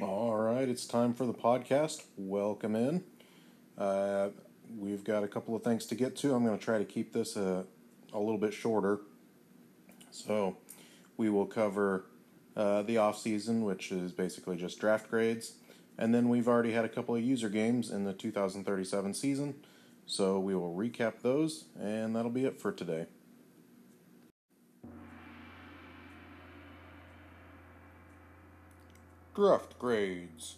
right, it's time for the podcast. Welcome in. Uh, we've got a couple of things to get to. I'm going to try to keep this a, a little bit shorter. So, we will cover uh, the off season, which is basically just draft grades, and then we've already had a couple of user games in the 2037 season. So we will recap those, and that'll be it for today. Draft grades.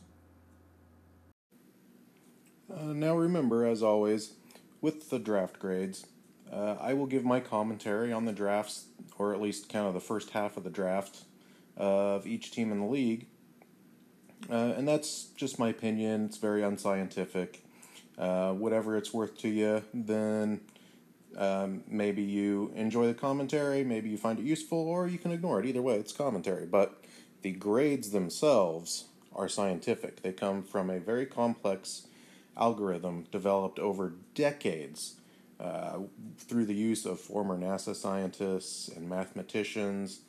Uh, now remember, as always, with the draft grades, uh, I will give my commentary on the drafts, or at least kind of the first half of the draft of each team in the league. Uh, and that's just my opinion. It's very unscientific. Uh, whatever it's worth to you, then um, maybe you enjoy the commentary, maybe you find it useful, or you can ignore it. Either way, it's commentary. But the grades themselves are scientific. They come from a very complex algorithm developed over decades uh, through the use of former NASA scientists and mathematicians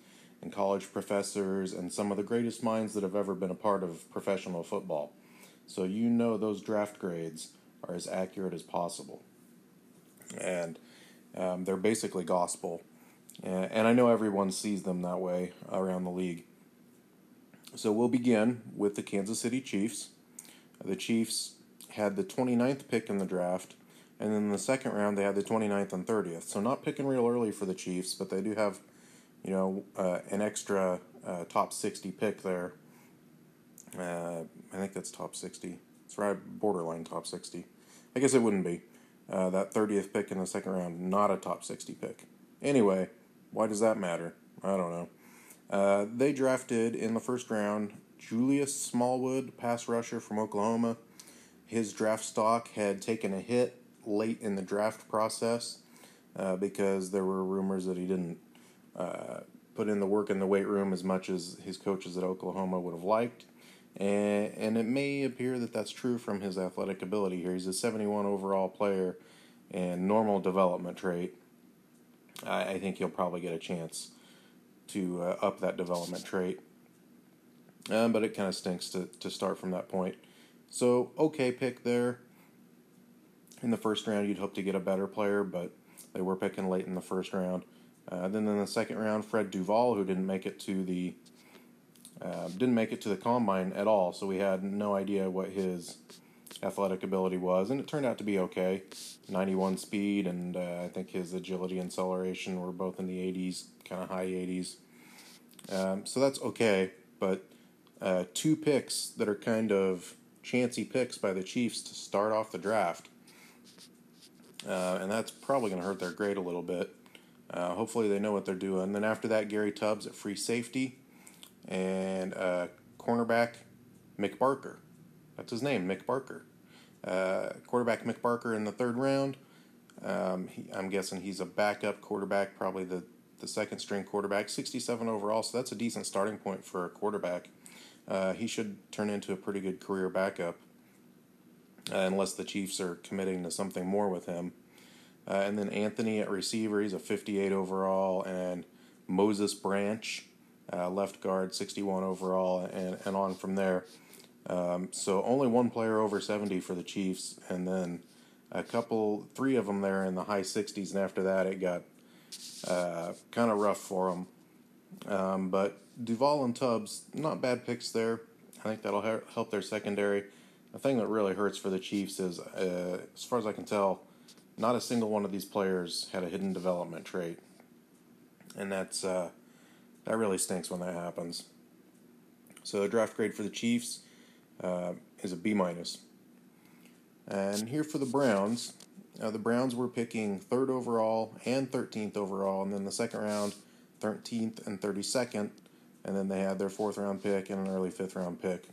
and college professors and some of the greatest minds that have ever been a part of professional football. So you know those draft grades are as accurate as possible. And um, they're basically gospel. And I know everyone sees them that way around the league. So we'll begin with the Kansas City Chiefs. The Chiefs had the 29th pick in the draft, and then in the second round they had the 29th and 30th. So not picking real early for the Chiefs, but they do have, you know, uh, an extra uh, top 60 pick there. Uh, I think that's top 60. It's right borderline top 60. I guess it wouldn't be. Uh, that 30th pick in the second round, not a top 60 pick. Anyway, why does that matter? I don't know. Uh, they drafted in the first round Julius Smallwood, pass rusher from Oklahoma. His draft stock had taken a hit late in the draft process uh, because there were rumors that he didn't uh, put in the work in the weight room as much as his coaches at Oklahoma would have liked. And, and it may appear that that's true from his athletic ability here. He's a 71 overall player and normal development trait. I, I think he'll probably get a chance to uh, up that development trait. Um, but it kind of stinks to, to start from that point. So, okay pick there. In the first round, you'd hope to get a better player, but they were picking late in the first round. Uh, then in the second round, Fred Duval, who didn't make it to the uh, didn't make it to the combine at all, so we had no idea what his athletic ability was, and it turned out to be okay. 91 speed, and uh, I think his agility and acceleration were both in the 80s, kind of high 80s. Um, so that's okay, but uh, two picks that are kind of chancy picks by the Chiefs to start off the draft. Uh, and that's probably going to hurt their grade a little bit. Uh, hopefully, they know what they're doing. And then after that, Gary Tubbs at free safety and uh, cornerback Mick Barker. That's his name, Mick Barker. Uh, quarterback Mick Barker in the third round. Um, he, I'm guessing he's a backup quarterback, probably the, the second string quarterback, 67 overall, so that's a decent starting point for a quarterback. Uh, he should turn into a pretty good career backup, uh, unless the Chiefs are committing to something more with him. Uh, and then Anthony at receiver, he's a 58 overall, and Moses Branch uh, left guard, 61 overall, and, and on from there. Um, so only one player over 70 for the Chiefs, and then a couple, three of them there in the high 60s, and after that it got uh, kind of rough for them. Um, but Duval and Tubbs, not bad picks there. I think that'll help their secondary. The thing that really hurts for the Chiefs is, uh, as far as I can tell, not a single one of these players had a hidden development trait, and that's uh, that really stinks when that happens. So the draft grade for the Chiefs uh, is a B minus. And here for the Browns, uh, the Browns were picking third overall and 13th overall, and then the second round, 13th and 32nd, and then they had their fourth round pick and an early fifth round pick.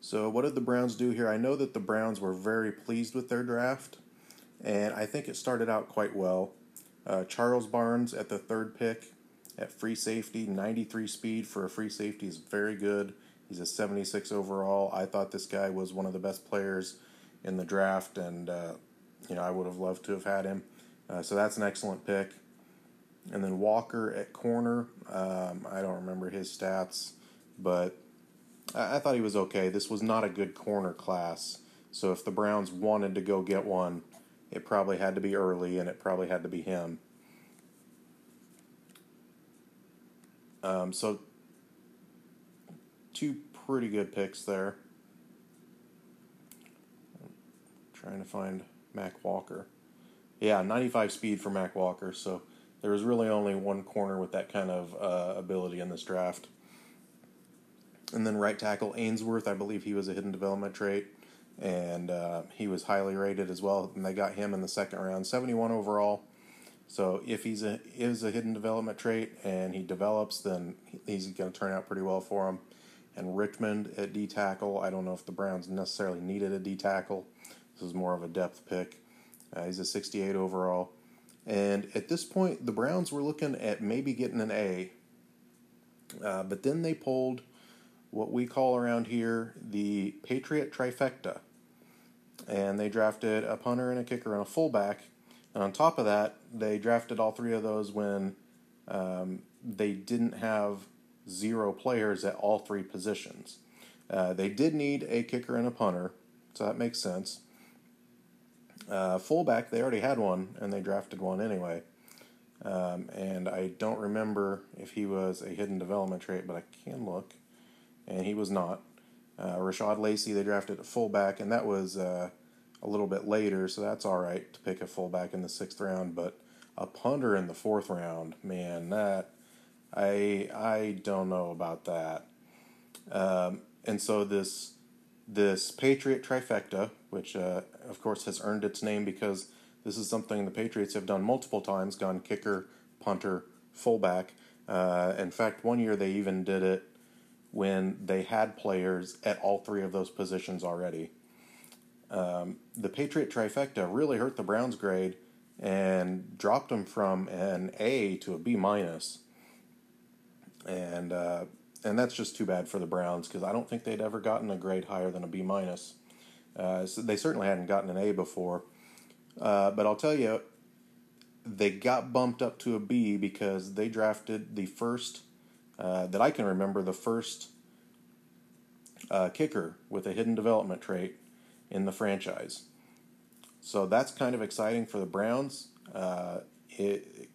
So, what did the Browns do here? I know that the Browns were very pleased with their draft, and I think it started out quite well. Uh, Charles Barnes at the third pick at free safety, 93 speed for a free safety is very good. He's a 76 overall. I thought this guy was one of the best players in the draft, and uh, you know I would have loved to have had him. Uh, so that's an excellent pick. And then Walker at corner. Um, I don't remember his stats, but I, I thought he was okay. This was not a good corner class. So if the Browns wanted to go get one, it probably had to be early, and it probably had to be him. Um, so two pretty good picks there. trying to find Mac Walker. Yeah, 95 speed for Mac Walker. So there was really only one corner with that kind of uh, ability in this draft. And then right tackle Ainsworth, I believe he was a hidden development trait, and uh, he was highly rated as well. And they got him in the second round, 71 overall. So if he's a is a hidden development trait and he develops, then he's going to turn out pretty well for him. And Richmond at D tackle, I don't know if the Browns necessarily needed a D tackle. This is more of a depth pick. Uh, he's a 68 overall. And at this point, the Browns were looking at maybe getting an A. Uh, but then they pulled what we call around here the Patriot trifecta. And they drafted a punter and a kicker and a fullback. And on top of that, they drafted all three of those when um, they didn't have zero players at all three positions. Uh, they did need a kicker and a punter, so that makes sense. Uh, fullback, they already had one, and they drafted one anyway. Um, and I don't remember if he was a hidden development trait, but I can look. And he was not. Uh, Rashad Lacey, they drafted a fullback, and that was uh, a little bit later, so that's all right to pick a fullback in the sixth round. But a punter in the fourth round, man, that I I don't know about that. Um, and so this this Patriot trifecta, which uh, of course has earned its name because this is something the Patriots have done multiple times, gone kicker, punter, fullback. Uh, in fact, one year they even did it when they had players at all three of those positions already. Um, the Patriot trifecta really hurt the Browns' grade and dropped them from an A to a B minus, and uh, and that's just too bad for the Browns because I don't think they'd ever gotten a grade higher than a B minus. Uh, so they certainly hadn't gotten an A before. Uh, but I'll tell you, they got bumped up to a B because they drafted the first uh, that I can remember the first uh, kicker with a hidden development trait in the franchise. So that's kind of exciting for the Browns. Uh, it,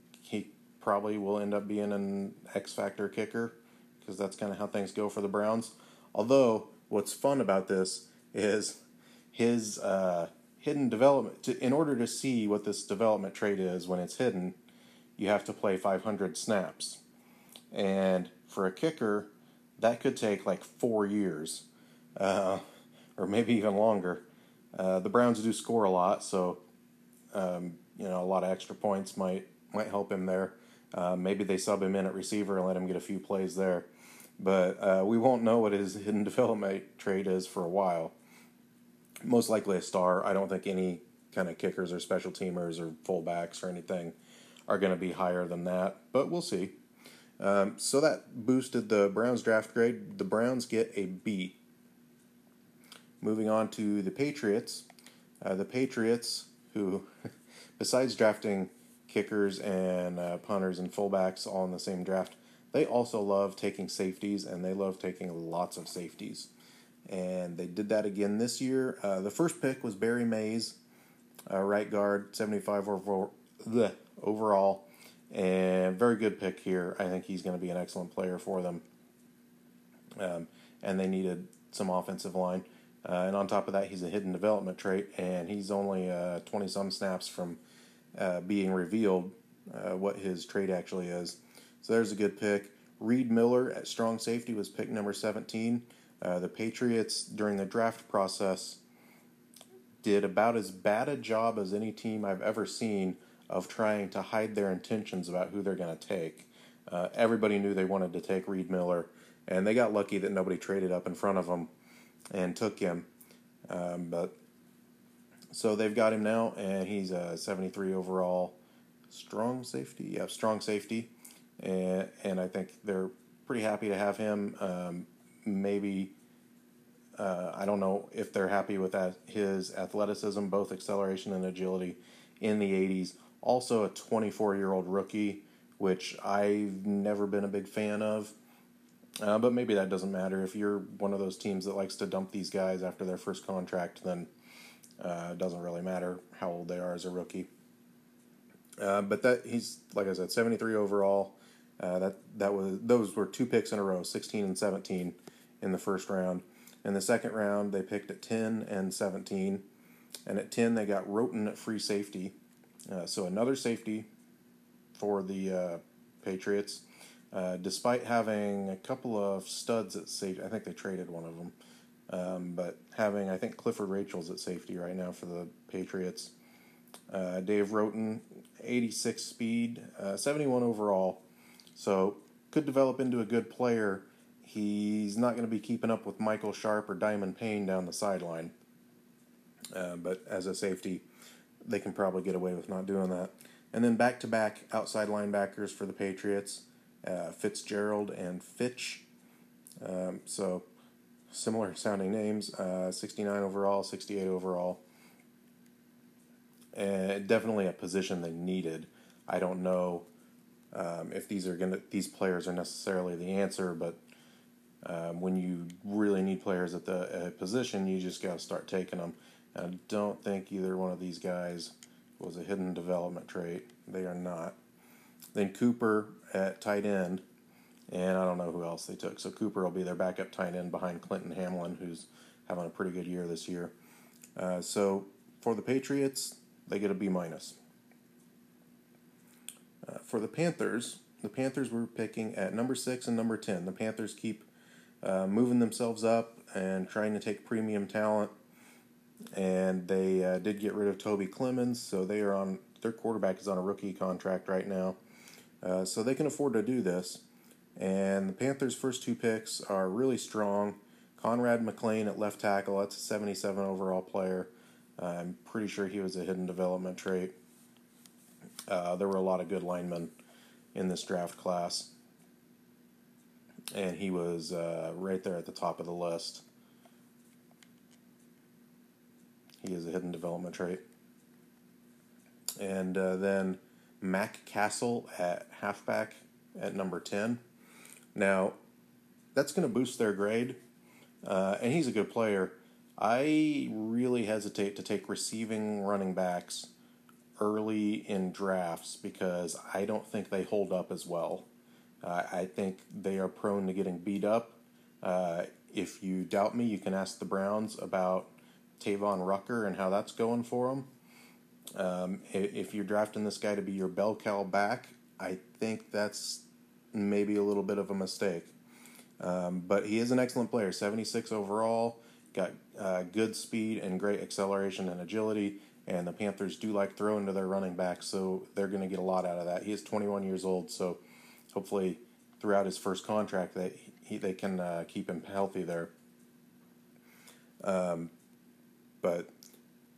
probably will end up being an X factor kicker because that's kind of how things go for the Browns. Although, what's fun about this is his uh, hidden development. To, in order to see what this development trait is when it's hidden, you have to play 500 snaps. And for a kicker, that could take like four years, uh, or maybe even longer. Uh, the Browns do score a lot, so um, you know a lot of extra points might might help him there. Uh, maybe they sub him in at receiver and let him get a few plays there but uh, we won't know what his hidden development trait is for a while. Most likely a star. I don't think any kind of kickers or special teamers or fullbacks or anything are going to be higher than that, but we'll see. Um, so that boosted the Browns draft grade. The Browns get a B. Moving on to the Patriots. Uh, the Patriots, who, besides drafting kickers and uh, punters and fullbacks all in the same draft, they also love taking safeties, and they love taking lots of safeties. And they did that again this year. Uh, the first pick was Barry Mays, uh, right guard, 75 overall, bleh, overall. And very good pick here. I think he's going to be an excellent player for them. Um, and they needed some offensive line. Uh, and on top of that, he's a hidden development trait, and he's only 20 uh, some snaps from uh, being revealed uh, what his trade actually is. So there's a good pick. Reed Miller at strong safety was pick number 17. Uh, the Patriots, during the draft process, did about as bad a job as any team I've ever seen of trying to hide their intentions about who they're going to take. Uh, everybody knew they wanted to take Reed Miller, and they got lucky that nobody traded up in front of them and took him. Um, but so they've got him now, and he's a 73 overall strong safety. Yeah, strong safety and and I think they're pretty happy to have him. Um, maybe uh, I don't know if they're happy with that his athleticism, both acceleration and agility, in the '80s. Also, a 24 year old rookie, which I've never been a big fan of. Uh, but maybe that doesn't matter. If you're one of those teams that likes to dump these guys after their first contract, then uh, it doesn't really matter how old they are as a rookie. Uh, but that he's like I said, 73 overall. Uh, that that was those were two picks in a row, 16 and 17 in the first round. In the second round, they picked at 10 and 17, and at 10 they got Roten at free safety. Uh, so another safety for the uh, Patriots. Uh, despite having a couple of studs at safety, I think they traded one of them. Um, but having, I think Clifford Rachel's at safety right now for the Patriots. Uh, Dave Roten, 86 speed, uh, 71 overall. So could develop into a good player. He's not going to be keeping up with Michael Sharp or Diamond Payne down the sideline. Uh, but as a safety, they can probably get away with not doing that. And then back to back outside linebackers for the Patriots uh, Fitzgerald and Fitch. Um, so similar sounding names uh, 69 overall, 68 overall. And definitely a position they needed. I don't know um, if these are gonna these players are necessarily the answer, but um, when you really need players at the uh, position, you just got to start taking them. I don't think either one of these guys was a hidden development trait. They are not. Then Cooper at tight end, and I don't know who else they took. So Cooper will be their backup tight end behind Clinton Hamlin, who's having a pretty good year this year. Uh, so for the Patriots, they get a B minus. Uh, for the Panthers, the Panthers were picking at number six and number ten. The Panthers keep uh, moving themselves up and trying to take premium talent and they uh, did get rid of Toby Clemens, so they are on their quarterback is on a rookie contract right now, uh, so they can afford to do this. And the Panthers' first two picks are really strong. Conrad McLean at left tackle, that's a 77 overall player. I'm pretty sure he was a hidden development trait. Uh, there were a lot of good linemen in this draft class, and he was uh, right there at the top of the list. He is a hidden development trait. And uh, then Mack Cassel at halfback at number 10. Now, that's going to boost their grade, uh, and he's a good player. I really hesitate to take receiving running backs early in drafts because I don't think they hold up as well. Uh, I think they are prone to getting beat up. Uh, if you doubt me, you can ask the Browns about Tavon Rucker and how that's going for him. Um, if you're drafting this guy to be your bell cow back, I think that's maybe a little bit of a mistake. Um, but he is an excellent player, 76 overall, got uh, good speed and great acceleration and agility. And the Panthers do like throwing to their running back, so they're going to get a lot out of that. He is 21 years old, so hopefully throughout his first contract that he, they can uh, keep him healthy there. Um, but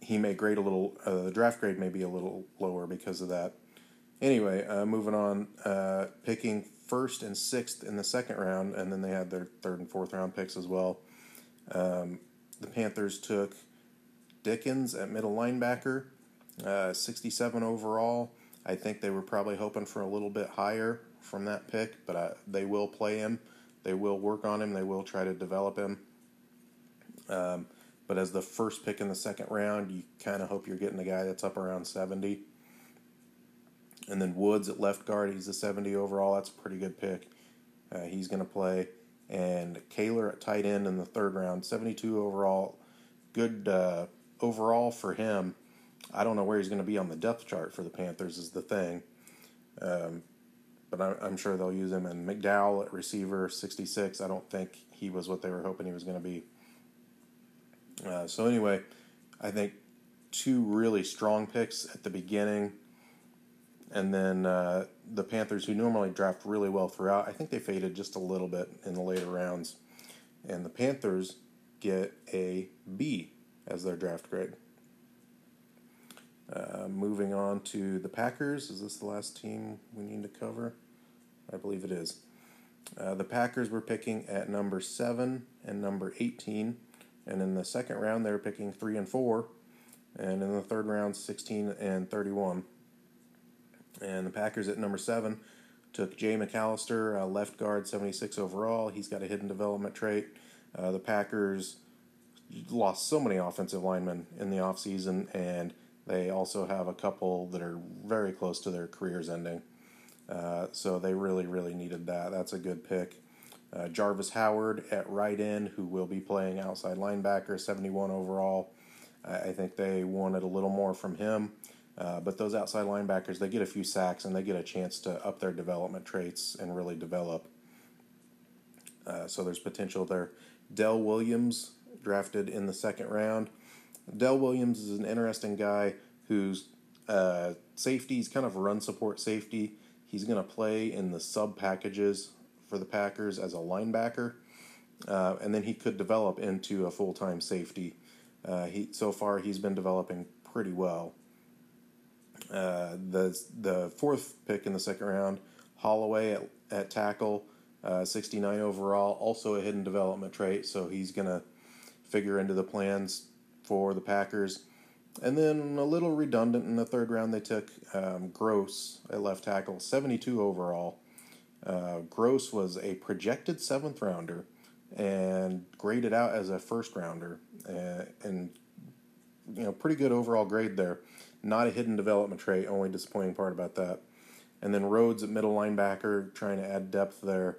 he may grade a little. Uh, the draft grade may be a little lower because of that. Anyway, uh, moving on, uh, picking first and sixth in the second round, and then they had their third and fourth round picks as well. Um, the Panthers took Dickens at middle linebacker, uh, 67 overall. I think they were probably hoping for a little bit higher from that pick, but uh, they will play him. They will work on him. They will try to develop him. Um, but as the first pick in the second round, you kind of hope you're getting a guy that's up around 70. And then Woods at left guard, he's a 70 overall. That's a pretty good pick. Uh, he's going to play. And Kaler at tight end in the third round, 72 overall. Good uh, overall for him. I don't know where he's going to be on the depth chart for the Panthers, is the thing. Um, but I, am sure they'll use him. And McDowell at receiver, 66. I don't think he was what they were hoping he was going to be. Uh, so anyway, I think two really strong picks at the beginning, and then uh, the Panthers, who normally draft really well throughout, I think they faded just a little bit in the later rounds, and the Panthers get a B as their draft grade. Uh, moving on to the Packers. Is this the last team we need to cover? I believe it is. Uh, the Packers were picking at number 7 and number 18. And in the second round, they were picking three and four. And in the third round, 16 and 31. And the Packers at number seven Took Jay McAllister, uh, left guard, 76 overall. He's got a hidden development trait. Uh, the Packers lost so many offensive linemen in the offseason, and they also have a couple that are very close to their careers ending. Uh, so they really, really needed that. That's a good pick. Uh, Jarvis Howard at right end, who will be playing outside linebacker, 71 overall. I think they wanted a little more from him. Uh, but those outside linebackers, they get a few sacks and they get a chance to up their development traits and really develop. Uh, so there's potential there. Dell Williams, drafted in the second round. Dell Williams is an interesting guy who's uh, safety. He's kind of run support safety. He's going to play in the sub packages for the Packers as a linebacker, uh, and then he could develop into a full time safety. Uh, he so far he's been developing pretty well. Uh, the the fourth pick in the second round, Holloway at, at tackle, uh, 69 overall, also a hidden development trait, so he's gonna figure into the plans for the Packers. And then a little redundant in the third round, they took um, Gross at left tackle, 72 overall. Uh, Gross was a projected seventh rounder and graded out as a first rounder, uh, and you know pretty good overall grade there. Not a hidden development trait. Only disappointing part about that. And then Rhodes at middle linebacker, trying to add depth there.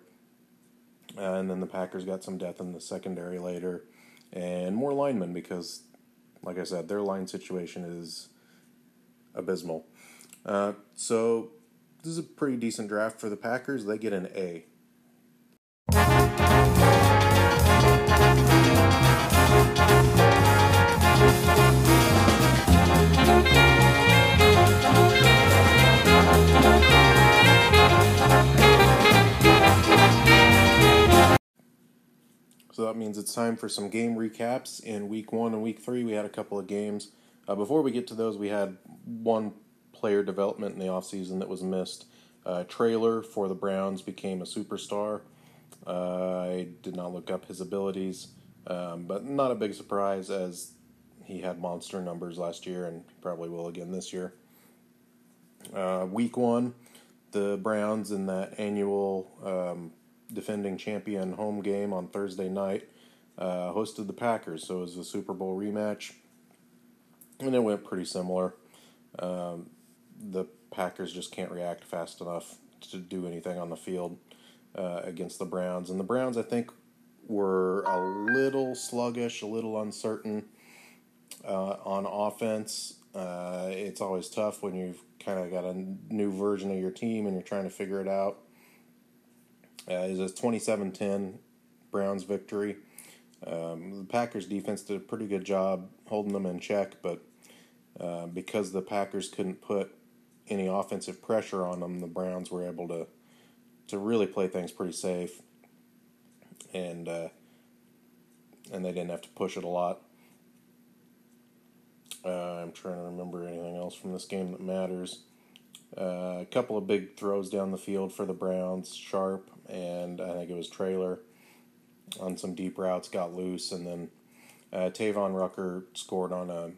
Uh, and then the Packers got some depth in the secondary later, and more linemen because, like I said, their line situation is abysmal. Uh, so this is a pretty decent draft for the Packers. They get an A. means it's time for some game recaps. In week one and week three, we had a couple of games. Uh, before we get to those, we had one player development in the offseason that was missed. Uh, Traylor for the Browns became a superstar. Uh, I did not look up his abilities, um, but not a big surprise as he had monster numbers last year and probably will again this year. Uh, week one, the Browns in that annual um, defending champion home game on Thursday night, uh, hosted the Packers. So it was a Super Bowl rematch, and it went pretty similar. Um, the Packers just can't react fast enough to do anything on the field uh, against the Browns. And the Browns, I think, were a little sluggish, a little uncertain uh, on offense. Uh, it's always tough when you've kind of got a new version of your team and you're trying to figure it out. Uh, is a 27-10 Browns victory. Um, the Packers defense did a pretty good job holding them in check, but uh, because the Packers couldn't put any offensive pressure on them, the Browns were able to to really play things pretty safe, and uh, and they didn't have to push it a lot. Uh, I'm trying to remember anything else from this game that matters. Uh, a couple of big throws down the field for the Browns. Sharp and I think it was Traylor on some deep routes got loose, and then uh, Tavon Rucker scored on a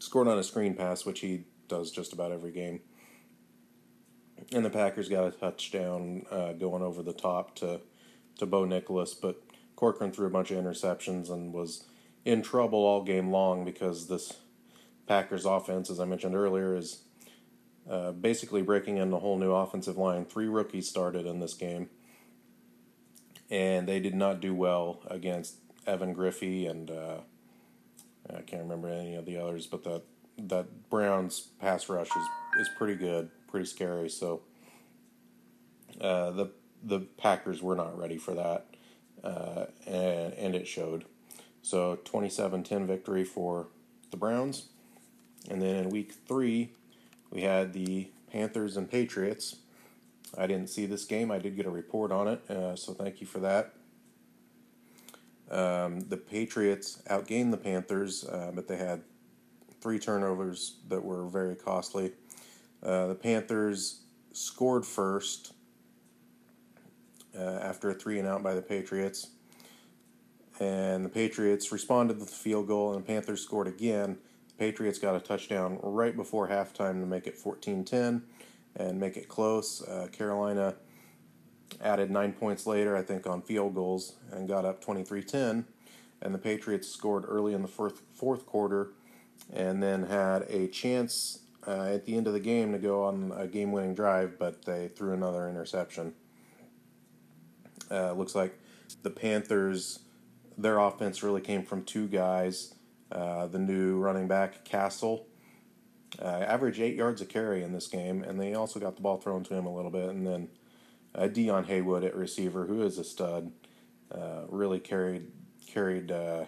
scored on a screen pass, which he does just about every game. And the Packers got a touchdown uh, going over the top to to Bo Nicholas, but Corcoran threw a bunch of interceptions and was in trouble all game long because this Packers offense, as I mentioned earlier, is uh, basically breaking in a whole new offensive line. Three rookies started in this game, and they did not do well against Evan Griffey and uh, I can't remember any of the others, but that that Browns pass rush is is pretty good, pretty scary. So uh, the the Packers were not ready for that, uh, and and it showed. So 27-10 victory for the Browns, and then in week three we had the Panthers and Patriots. I didn't see this game. I did get a report on it, uh, so thank you for that. Um, the Patriots outgained the Panthers, uh, but they had three turnovers that were very costly. Uh, the Panthers scored first uh, after a three and out by the Patriots. And the Patriots responded with a field goal, and the Panthers scored again. Patriots got a touchdown right before halftime to make it 14 10. and make it close. Uh, Carolina added nine points later, I think, on field goals and got up 23 10. And the Patriots scored early in the fourth, fourth quarter and then had a chance uh, at the end of the game to go on a game winning drive, but they threw another interception. Uh, looks like the Panthers, their offense really came from two guys. Uh, the new running back, Castle. uh, averaged eight yards a carry in this game, and they also got the ball thrown to him a little bit. And then uh, Dion Haywood at receiver, who is a stud, uh, really carried carried uh,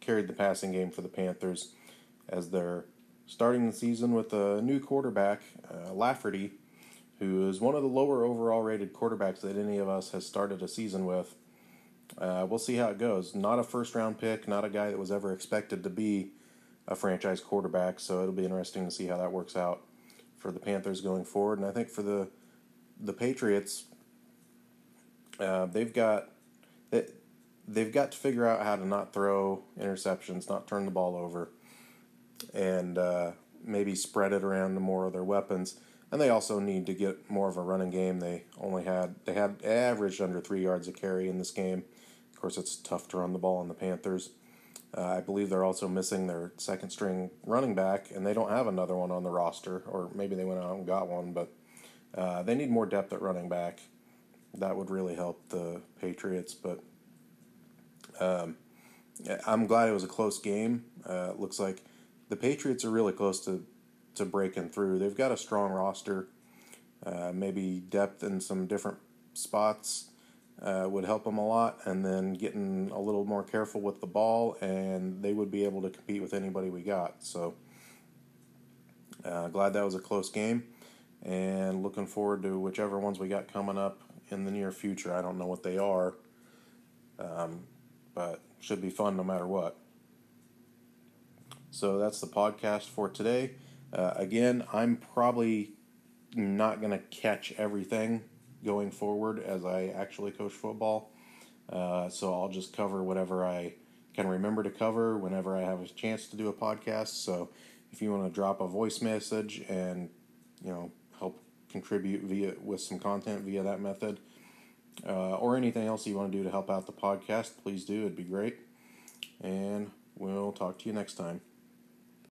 carried the passing game for the Panthers as they're starting the season with a new quarterback, uh, Lafferty, who is one of the lower overall rated quarterbacks that any of us has started a season with. Uh, we'll see how it goes. Not a first round pick, not a guy that was ever expected to be a franchise quarterback, so it'll be interesting to see how that works out for the Panthers going forward. And I think for the the Patriots, uh, they've got they, they've got to figure out how to not throw interceptions, not turn the ball over, and uh, maybe spread it around to more of their weapons. And they also need to get more of a running game. They only had they had averaged under three yards a carry in this game. Course, it's tough to run the ball on the Panthers. Uh, I believe they're also missing their second string running back, and they don't have another one on the roster, or maybe they went out and got one, but uh, they need more depth at running back. That would really help the Patriots, but um, I'm glad it was a close game. Uh, looks like the Patriots are really close to, to breaking through. They've got a strong roster, uh, maybe depth in some different spots. Uh, would help them a lot, and then getting a little more careful with the ball, and they would be able to compete with anybody we got. So, uh, glad that was a close game and looking forward to whichever ones we got coming up in the near future. I don't know what they are, um, but should be fun no matter what. So that's the podcast for today. Uh, again, I'm probably not going to catch everything going forward as I actually coach football. Uh, so I'll just cover whatever I can remember to cover whenever I have a chance to do a podcast. So if you want to drop a voice message and you know help contribute via with some content via that method, uh, or anything else you want to do to help out the podcast, please do. It'd be great. And we'll talk to you next time.